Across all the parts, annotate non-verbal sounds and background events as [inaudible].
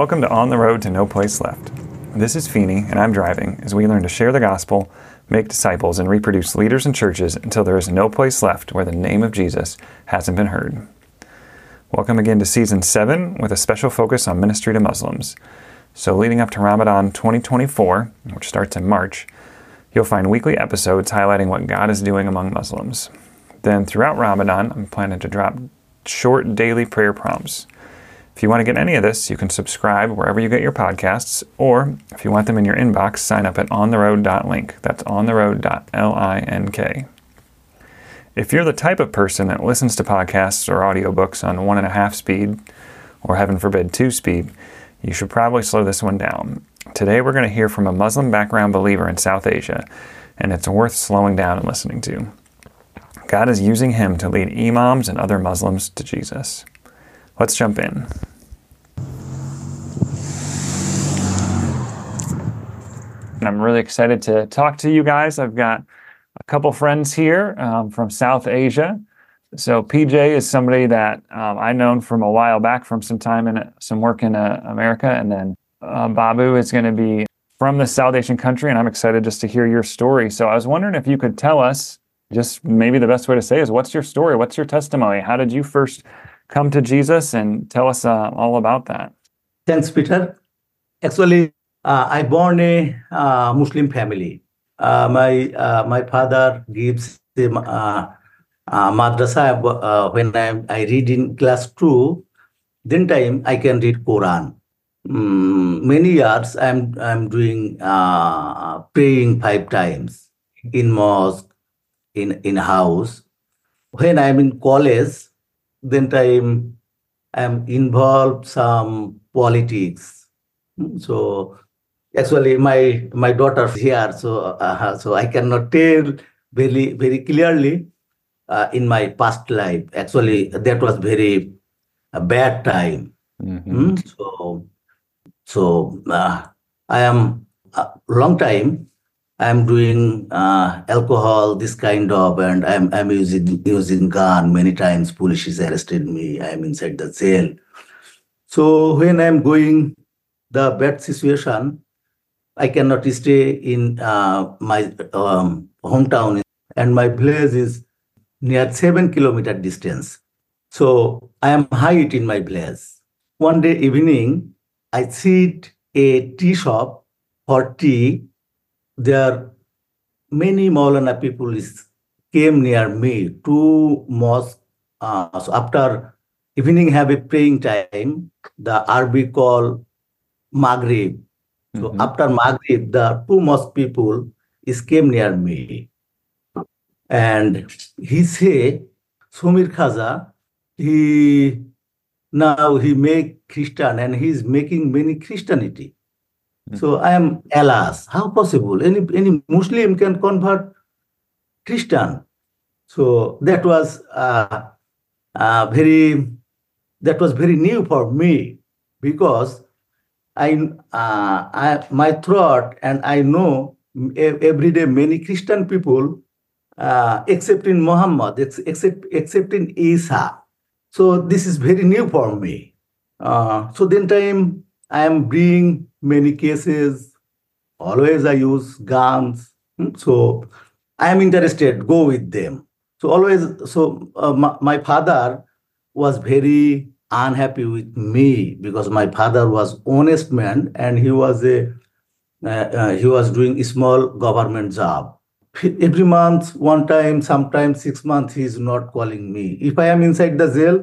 Welcome to On the Road to No Place Left. This is Pheaney, and I'm driving as we learn to share the gospel, make disciples, and reproduce leaders and churches until there is no place left where the name of Jesus hasn't been heard. Welcome again to Season 7 with a special focus on ministry to Muslims. So, leading up to Ramadan 2024, which starts in March, you'll find weekly episodes highlighting what God is doing among Muslims. Then, throughout Ramadan, I'm planning to drop short daily prayer prompts. If you want to get any of this, you can subscribe wherever you get your podcasts, or if you want them in your inbox, sign up at ontheroad.link. That's ontheroad.link. If you're the type of person that listens to podcasts or audiobooks on one and a half speed, or heaven forbid, two speed, you should probably slow this one down. Today we're going to hear from a Muslim background believer in South Asia, and it's worth slowing down and listening to. God is using him to lead imams and other Muslims to Jesus. Let's jump in. And I'm really excited to talk to you guys. I've got a couple friends here um, from South Asia. So PJ is somebody that um, I known from a while back from some time in some work in uh, America, and then uh, Babu is going to be from the South Asian country, and I'm excited just to hear your story. So I was wondering if you could tell us, just maybe the best way to say is, what's your story? What's your testimony? How did you first come to Jesus, and tell us uh, all about that? Thanks, Peter. Actually, uh, I born a uh, Muslim family. Uh, my uh, my father gives him uh, madrasa when I, I read in class two. Then time I can read Quran. Mm, many years I'm I'm doing praying five times in mosque, in in house. When I'm in college, then time I'm involved some politics. So actually my my daughter here so uh, so i cannot tell very very clearly uh, in my past life actually that was very a bad time Mm-hmm. Mm, so so uh, i am a long time i'm doing uh, alcohol this kind of and i'm i'm using using gun many times police has arrested me i'm inside the jail so when i'm going the bad situation I cannot stay in uh, my um, hometown, and my village is near seven kilometer distance. So I am height in my village. One day evening, I sit a tea shop for tea. There many Maulana people is came near me to mosque. Uh, so after evening have a praying time, the Arabic call Maghrib. So Mhm. after Maghrib, the two mosque people is came near me. And he say, Sumir Khaza, he now he make Christian and he's making many Christianity. So I am alas, how possible? Any any Muslim can convert Christian. So that was uh, uh, very that was very new for me because I, uh, I my thought and I know every day many Christian people uh, except in Muhammad, ex- except except in Isa. So this is very new for me. Uh, so then time I am bring many cases. Always I use guns. Hmm, So I am interested. Go with them. So always. So uh, my, my father was very unhappy with me because my father was honest man and he was a uh, uh, he was doing small government job every month one time sometimes six months he is not calling me if i am inside the jail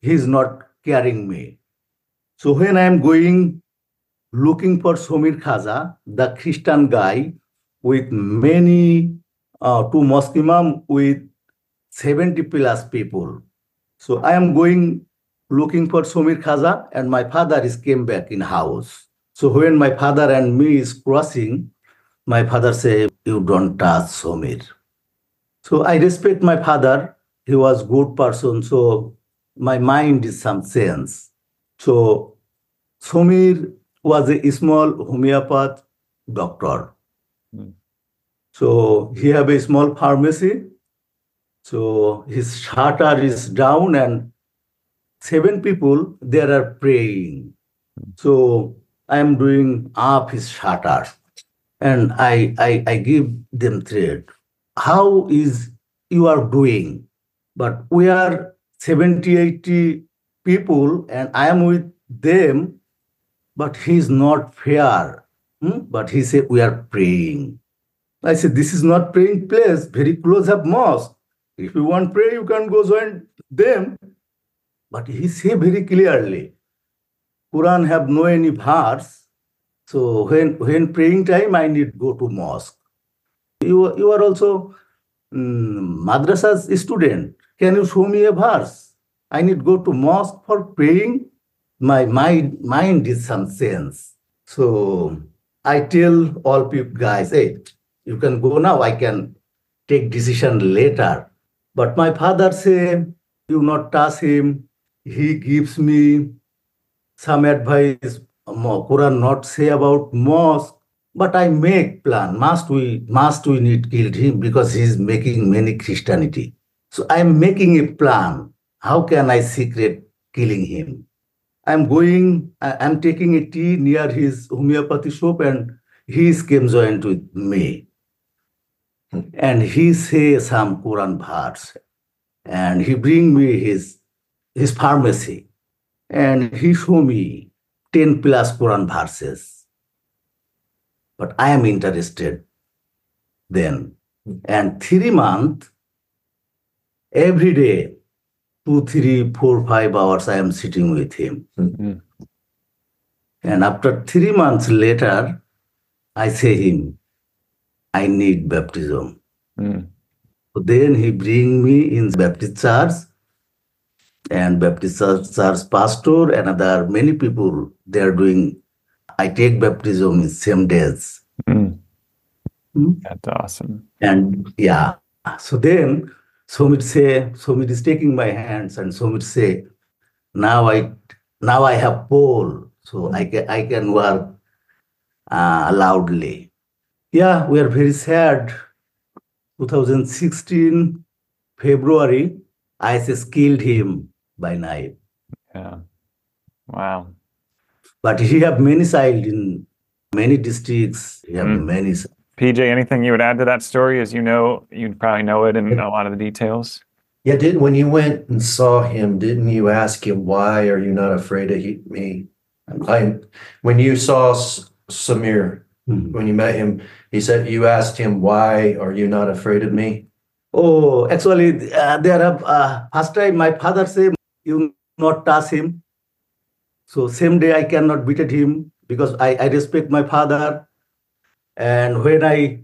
he is not carrying me so when i am going looking for somir khaza the christian guy with many uh, two mosque imam with 70 plus people so i am going looking for Somir Khaza, and my father is came back in house. So when my father and me is crossing, my father say, "You don't touch Somir." So I respect my father. He was good person. So my mind is some sense. So Somir was a small homeopath doctor. Hmm. So he have a small pharmacy. So his shutter is down and seven people there are praying So I am doing up his shutter and I, I, I give them thread. How is you are doing? But we are 70, 80 people and I am with them, but he's not fair. Hmm? But he said, we are praying. I said, this is not praying place, very close up mosque. If you want pray, you can go join them. But he said very clearly, Quran have no any verse. So when, when praying time, I need go to mosque. You, you are also um, madrasa's student. Can you show me a verse? I need go to mosque for praying. My mind, mind is some sense. So I tell all people, guys, hey, you can go now. I can take decision later. But my father say, you not touch him. He gives me some advice. Quran not say about mosque. But I make plan. Must we must we need killed him because he's making many Christianity. So I'm making a plan. How can I secret killing him? I'm going, I'm taking a tea near his homeopathy shop and he came joined with me. And he say some Quran verse. And he bring me his his pharmacy. And he show me 10 plus Quran verses. But I am interested then. And three months, every day, two, three, four, five hours, I am sitting with him. Mhm. And after three months later, I say him, I need baptism. Mm. So then he bring me in Baptist church, and Baptist church, church pastor and other many people they are doing. I take baptism in same days, Mm. Hmm? That's awesome. and yeah. So then Somit say, Somit is taking my hands, and Somit say, now I now I have pole, so I can I can work uh, loudly. Yeah, we are very sad. 2016 February, ISIS killed him by knife. Yeah. Wow. But he have many child in many districts. He have Mm. many. PJ, anything you would add to that story? As you know, you probably know it in a lot of the details. Yeah, did when you went and saw him, didn't you ask him why are you not afraid of he- me? I when you saw S- Samir, Hmm. when you met him, he said you asked him why are you not afraid of me? Oh, actually, uh, there have uh, first time my father say you not touch him. So same day I cannot beat at him because I, I respect my father. And when I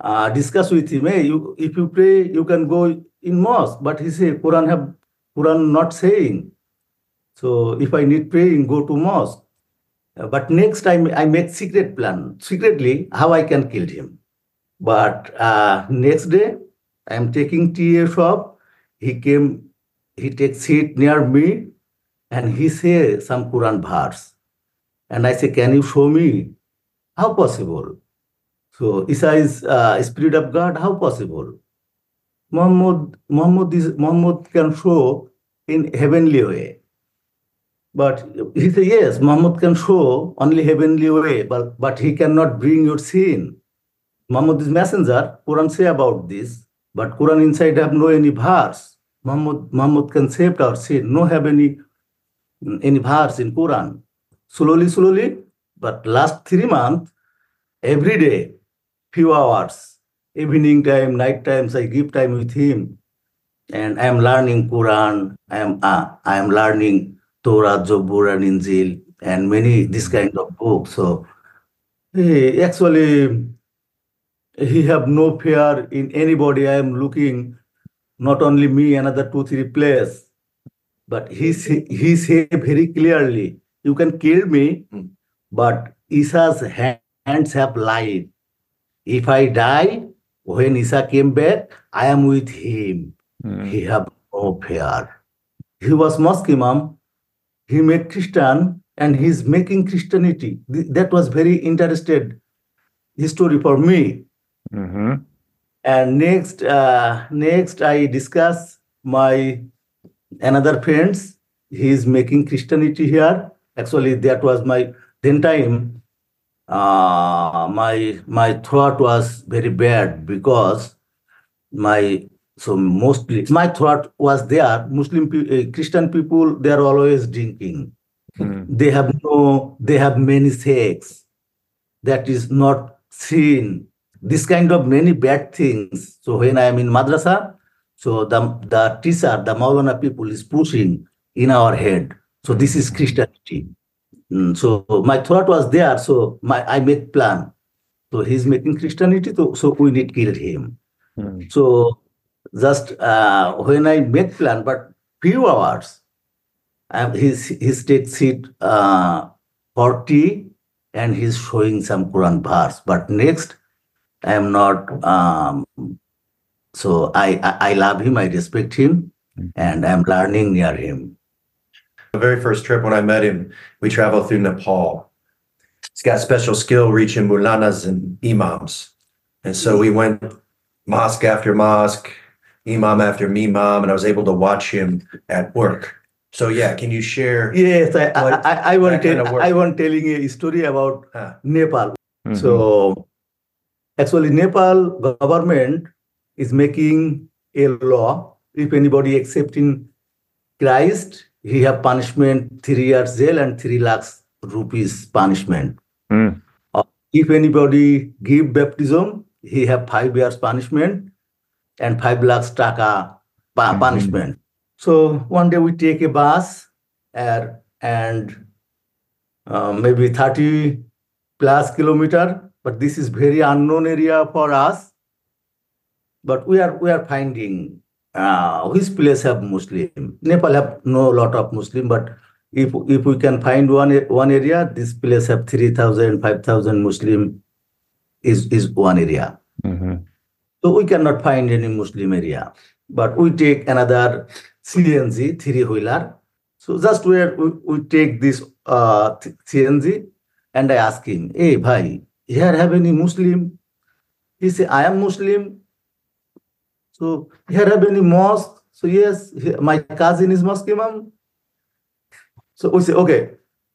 uh, discuss with him, hey, you if you pray, you can go in mosque. But he say Quran have Quran not saying. So if I need praying, go to mosque. Uh, but next time I make secret plan, secretly how I can kill him. But uh, next day I am taking tea shop. He came, he takes seat near me and he say some Quran verse. And I say, can you show me? How possible? So Isa is uh, spirit of God. How possible? Muhammad, Muhammad, is, Muhammad can show in heavenly way. But he said, yes, Muhammad can show only heavenly way, but, but he cannot bring your sin. Muhammad is messenger. Quran say about this, but Quran inside have no any verse. Muhammad, Muhammad can save our sin. No have any any verse in Quran. Slowly, slowly, but last three months, every day, few hours, evening time, night times, I give time with him, and I am learning Quran. I am uh, I am learning Torah, Zabur, and Injil, and many this kind of books. So, he actually he have no fear in anybody. I am looking not only me, another two, three players, but he say, he say very clearly, you can kill me, Hmm. but Isa's hands have life. If I die, when Isa came back, I am with him. Mm. He have no fear. He was mosque imam. He made Christian and he's making Christianity. That was very interested history for me. hmm And next, uh, next I discuss my another friends. He is making Christianity here, Actually, that was my then time. Uh, my my throat was very bad because my so mostly my throat was there. Muslim pe- uh, Christian people they are always drinking. Mm. They have no they have many sex. That is not seen. This kind of many bad things. So when I am in madrasa, so the the teacher, the Maulana people is pushing in our head. So this is Christianity. Mm, so my thought was there. So my I make plan. So he's making Christianity. So, so we need kill him. Mm. So just uh, when I make plan, but few hours, um, he's he's take seat uh, forty, and he's showing some Quran verse. But next, I am not. Um, so I, I I love him. I respect him, and I'm learning near him. The very first trip when I met him, we traveled through Nepal. He's got special skill reaching maulanas and imams. And so we went mosque after mosque, imam after imam, and I was able to watch him at work. So yeah, can you share? Yes, I I, What- I, I want that kind tell, of. I want telling a story about Huh. Nepal. Mhm. So actually, Nepal government is making a law. If anybody accepting Christ, he have punishment three years jail and three lakhs rupees punishment. Mm. If anybody give baptism, he have five years punishment and five lakhs taka pa- Mhm. punishment. So one day we take a bus uh, and uh, maybe 30 plus kilometer, but this is very unknown area for us. But we are we are finding uh, which place have Muslim. Nepal have no lot of Muslim, but if if we can find one one area, this place have 3,000, 5,000 Muslim is is one area. Mhm. So we cannot find any Muslim area. But we take another CNG, three wheeler. So just where we, we take this uh, CNG and I ask him, hey, bhai, here have any Muslim? He say, I am Muslim. So here have any mosque? So yes, my cousin is mosque imam. So we say, okay,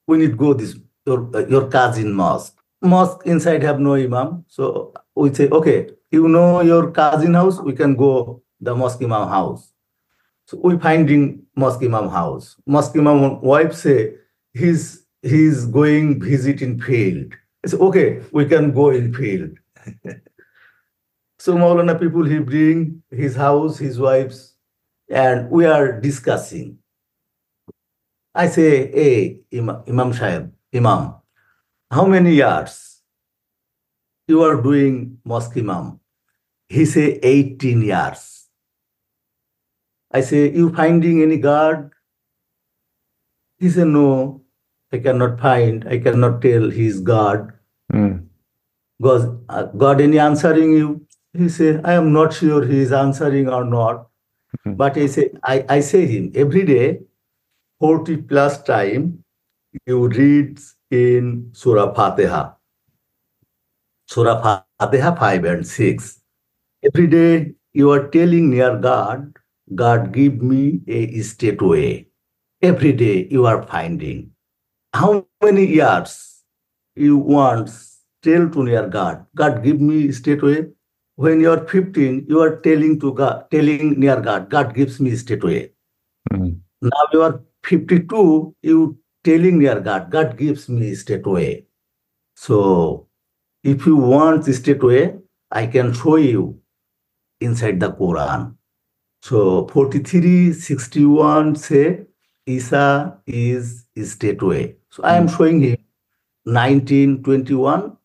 we need go this your your cousin mosque. Mosque inside have no imam. So we say, okay, you know your cousin house, we can go the mosque imam house. So we finding mosque imam house. Mosque imam wife say he's he's going visit in field. I say, okay, we can go in field. [laughs] so Maulana people he bring his house, his wives, and we are discussing. I say, hey, Imam, Imam Sahib, Imam, how many years you are doing mosque imam? He say 18 years. I say, you finding any guard? He said, no, I cannot find, I cannot tell his God. Mm. God, uh, God any answering you? He said, I am not sure he is answering or not. Mhm. But I say, I, I say him every day, 40 plus time, you read in Surah Fatiha. Surah Fatiha 5 and 6. Every day you are telling near God, God give me a state way. Every day you are finding. How many years you want tell to near God, God give me state way. When you are 15, you are telling to God, telling near God, God gives me state way. Mm. Now you are 52, you telling near God, God gives me state way. So if you want the state way, I can show you inside the Quran. So 43, 61 say Isa is state way. So I am showing him 19, 21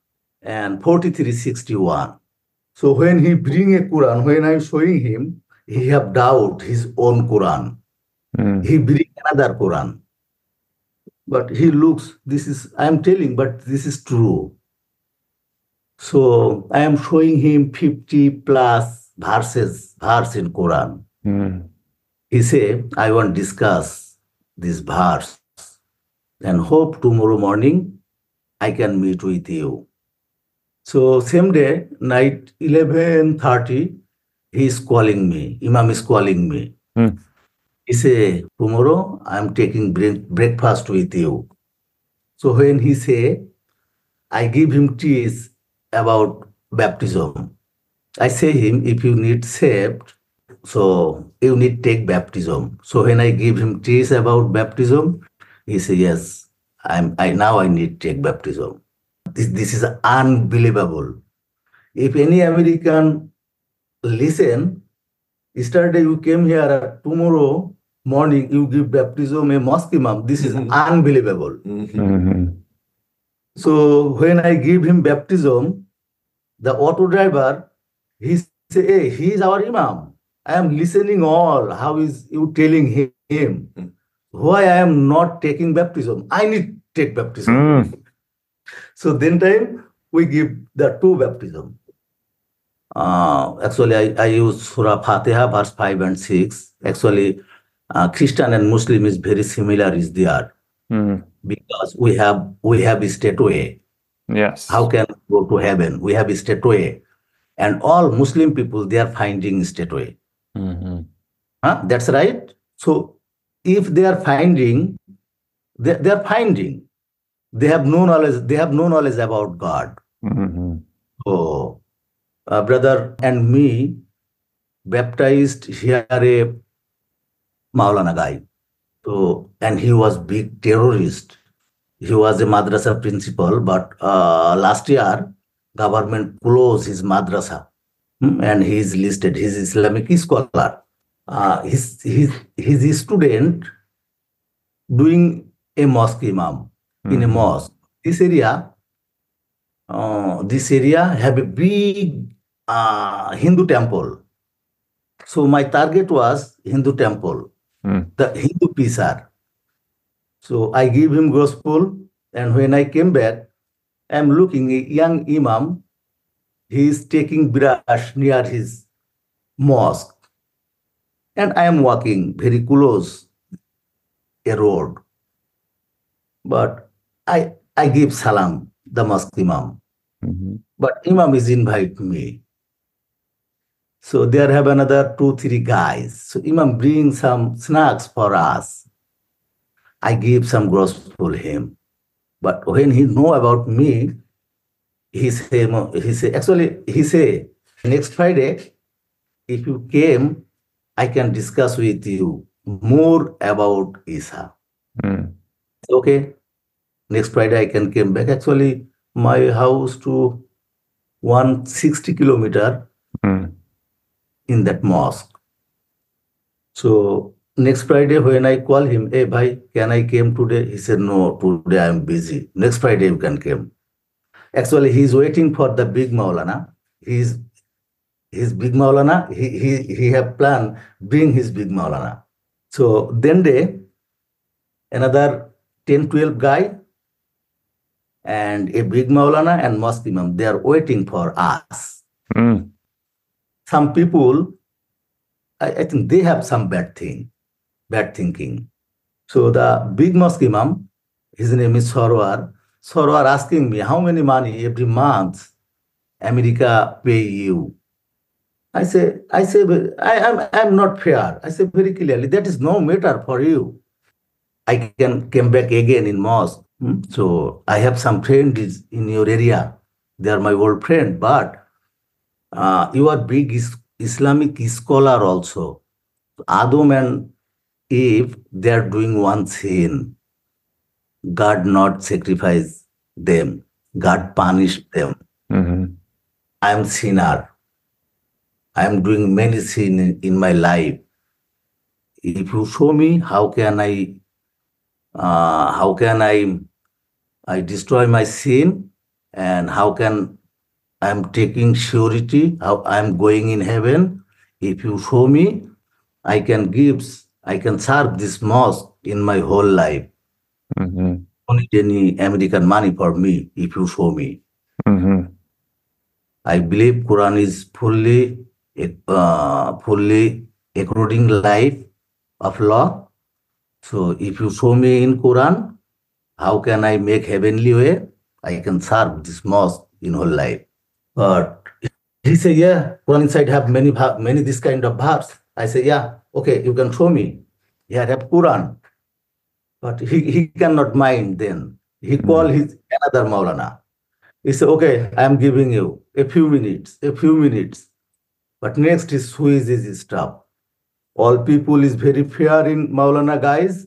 and 43, 61. So when he bring a Quran, when I'm showing him, he have doubt his own Quran Mm. he bring another Quran. But he looks, this is, I am telling, but this is true. So I am showing him 50 plus verses, verse in Quran. Mm. He say, I want discuss this verse and hope tomorrow morning I can meet with you. So same day, night 11.30, he is calling me. Imam is calling me. Hmm. He say, tomorrow I'm taking break- breakfast with you. So when he say, I give him teach about baptism. I say him, if you need saved, so you need take baptism. So when I give him teach about baptism, he say, yes, I'm, I now I need take baptism. This, this is unbelievable. If any American listen, yesterday you came here, tomorrow morning you give baptism a mosque imam. This is Mhm. unbelievable. Mhm. hmm So when I give him baptism, the auto driver, he say, hey, he is our imam. I am listening all. How is you telling him? Mm. Why I am not taking baptism? I need take baptism. Mm. So then time we give the two baptism. Uh, actually, I, I use Surah Fatiha verse 5 and 6. Actually, uh, Christian and Muslim is very similar is there Mm. because we have we have a statue. Yes. How can we go to heaven? We have a statue. And all Muslim people, they are finding statue. hmm Huh? That's right. So if they are finding, they, they are finding. They have no knowledge, they have no knowledge about God. hmm So uh, brother and me baptized here a Maulana guy. So and he was big terrorist. He was a madrasa principal, but uh, last year government closed his madrasa, Hmm, and he is listed. He's Islamic scholar. Uh, his his his student doing a mosque imam in a Mhm. mosque. This area, uh, this area have a big uh, Hindu temple. So my target was Hindu temple, Mm. the Hindu Pisar. So I give him gospel, and when I came back, I'm looking a young imam. He is taking brush near his mosque, and I am walking very close a road. But I I give salam the mosque imam, Mhm. but imam is invite me. So there have another two three guys. So imam bring some snacks for us. I give some gospel him, but when he know about me, he say he say actually he say next Friday, if you came, I can discuss with you more about Isa. Mm. Okay, next Friday I can come back. Actually, my house to 160 kilometer Mm. in that mosque. So next Friday when I call him, hey bhai, can I came today? He said, no, today I am busy. Next Friday you can come. Actually, he's waiting for the big Maulana. He's his big Maulana. He he he have planned bring his big Maulana. So then they another 10, 12 guy and a big Maulana and mosque imam. They are waiting for us Mm. some people, I, I think they have some bad thing, bad thinking. So the big mosque imam, his name is Sarwar. Sarwar asking me how many money every month America pay you. I say, I say, I am I'm not fair. I say very clearly, that is no matter for you. I can come back again in mosque. Hmm? So I have some friends in your area. They are my old friend, but uh, you are big is- Islamic scholar also. Adam and Eve, they are doing one sin. God not sacrifice them. God punish them. Mhm. I am sinner. I am doing many sin in, in my life. If you show me, how can I, uh, how can I, I destroy my sin, and how can I am taking surety, how I am going in heaven. If you show me, I can give, I can serve this mosque in my whole life. Mhm. Don't need any American money for me if you show me. Mhm. I believe Quran is fully, uh, fully according life of law. So if you show me in Quran, how can I make heavenly way? I can serve this mosque in whole life. But he said, yeah, Quran inside have many many this kind of verbs. I say, yeah, okay, you can show me. Here have Quran. But he, he cannot mind then. He called his another Maulana. He said, okay, I'm giving you a few minutes, a few minutes. But next he squeezes his stuff. All people is very fair in Maulana guys.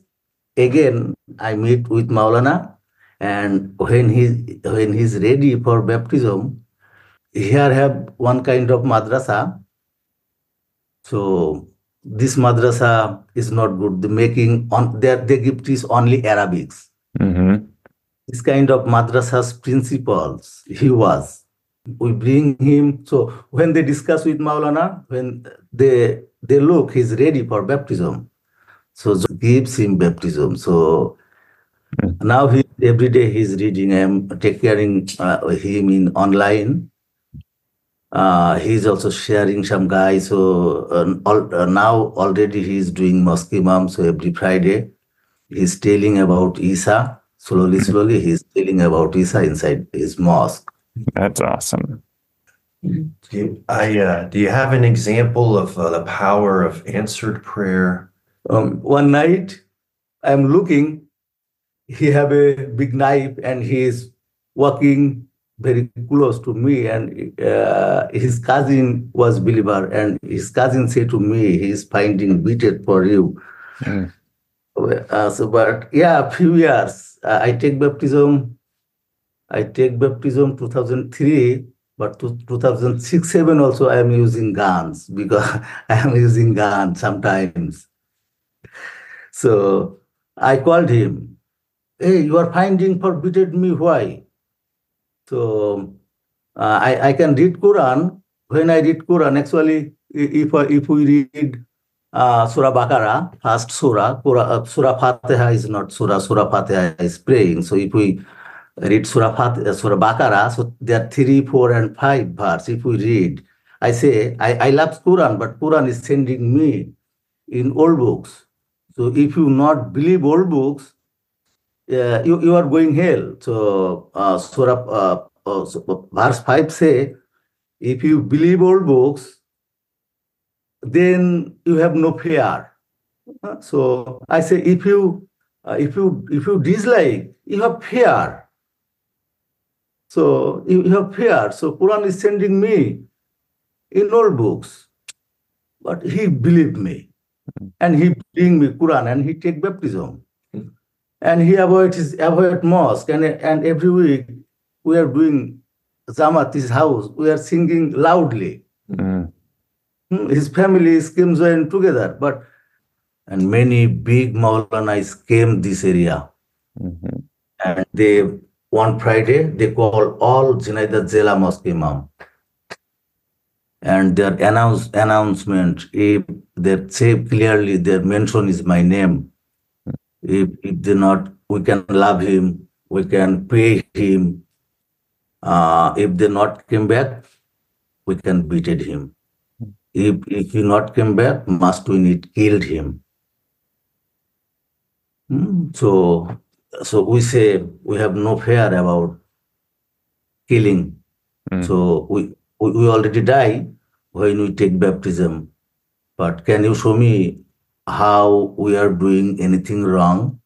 Again, I meet with Maulana and when he when he's ready for baptism, here have one kind of madrasa. So this madrasa is not good. The making on their they gift is only Arabics. Mm-hmm. This kind of madrasa's principles he was. We bring him. So when they discuss with Maulana, when they they look, he's ready for baptism. So gives him baptism. So Mm. now he every day he's reading. I'm taking caring uh, him in online. Uh, he's also sharing some guys. So uh, all, uh, now already he's doing mosque imam. So every Friday he's telling about Isa. Slowly, slowly he's telling about Isa inside his mosque. That's awesome. Do you, I, uh, do you have an example of uh, the power of answered prayer? Um, one night I'm looking, he have a big knife and he is walking very close to me and uh, his cousin was believer and his cousin said to me he's finding beaten for you Mm. uh, so but yeah few years uh, i take baptism i take baptism 2003 but to 2006 7 also i am using guns because i am using guns sometimes so i called him hey you are finding forbidden me why so uh, I, I can read Quran. When I read Quran, actually, if if we read uh, Surah Bakara, first Surah, Surah, uh, Surah Fatiha is not Surah, Surah Fatiha is praying. So if we read Surah Fatiha, Surah Bakara, so there are three, four, and five verse. If we read, I say I, I love Quran, but Quran is sending me in old books. So if you not believe old books, uh, you, you are going hell. So, uh, Surah, uh, uh, verse 5 say, if you believe old books, then you have no fear. Uh, So I say, if you uh, if you if you dislike, you have fear. So you you have fear. So Quran is sending me in all books, but he believed me, and he bring me Quran, and he take baptism. And he avoid his avoid mosque. And and every week we are doing zamat his house. We are singing loudly. Mm. Hmm, his family came join together. But and many big maulanais came this area. Mhm. and they one friday they call all Jhenaidah Zila mosque imam. And their announce announcement if they say clearly their mention is my name if, if they not we can love him we can pay him uh, if they not came back we can beated him. If if he not came back must we need killed him. Hmm, so so we say we have no fear about killing Mm. so we, we we already die when we take baptism but can you show me how we are doing anything wrong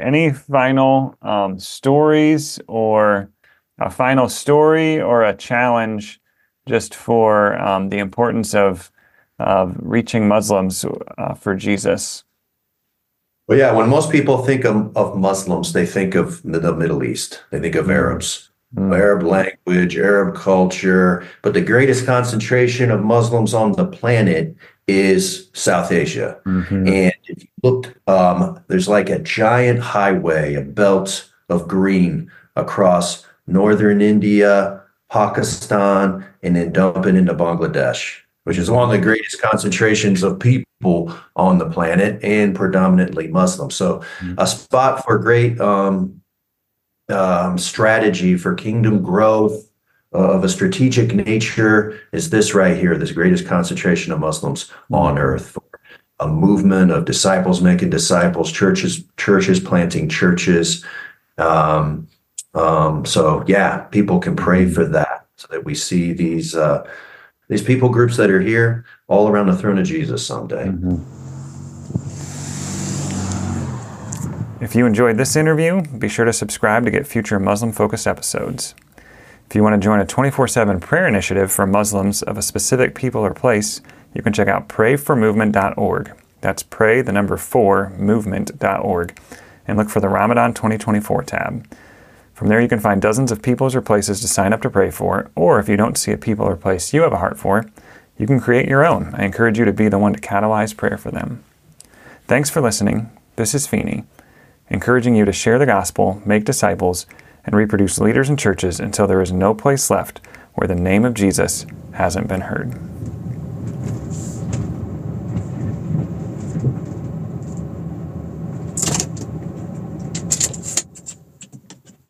Any final um, stories or a final story or a challenge just for um, the importance of of reaching Muslims uh, for Jesus? Well, yeah, when most people think of, of Muslims, they think of the, Middle East. They think of Arabs, Mm. Arab language, Arab culture. But the greatest concentration of Muslims on the planet is South Asia. Mhm. And if you look, um, there's like a giant highway, a belt of green across northern India, Pakistan, and then dumping into Bangladesh, which is one of the greatest concentrations of people on the planet and predominantly Muslim. So, a spot for great um, um, strategy for kingdom growth of a strategic nature is this right here, this greatest concentration of Muslims on earth. A movement of disciples making disciples, churches, churches planting churches. Um, um, so yeah, people can pray for that so that we see these uh, these people groups that are here all around the throne of Jesus someday. Mhm. If you enjoyed this interview, be sure to subscribe to get future Muslim focused episodes. If you want to join a 24 7 prayer initiative for Muslims of a specific people or place, you can check out pray4movement.org. That's pray, the number 4, movement.org, and look for the Ramadan 2024 tab. From there, you can find dozens of peoples or places to sign up to pray for, or if you don't see a people or place you have a heart for, you can create your own. I encourage you to be the one to catalyze prayer for them. Thanks for listening. This is Pheaney, encouraging you to share the gospel, make disciples, and reproduce leaders and churches until there is no place left where the name of Jesus hasn't been heard.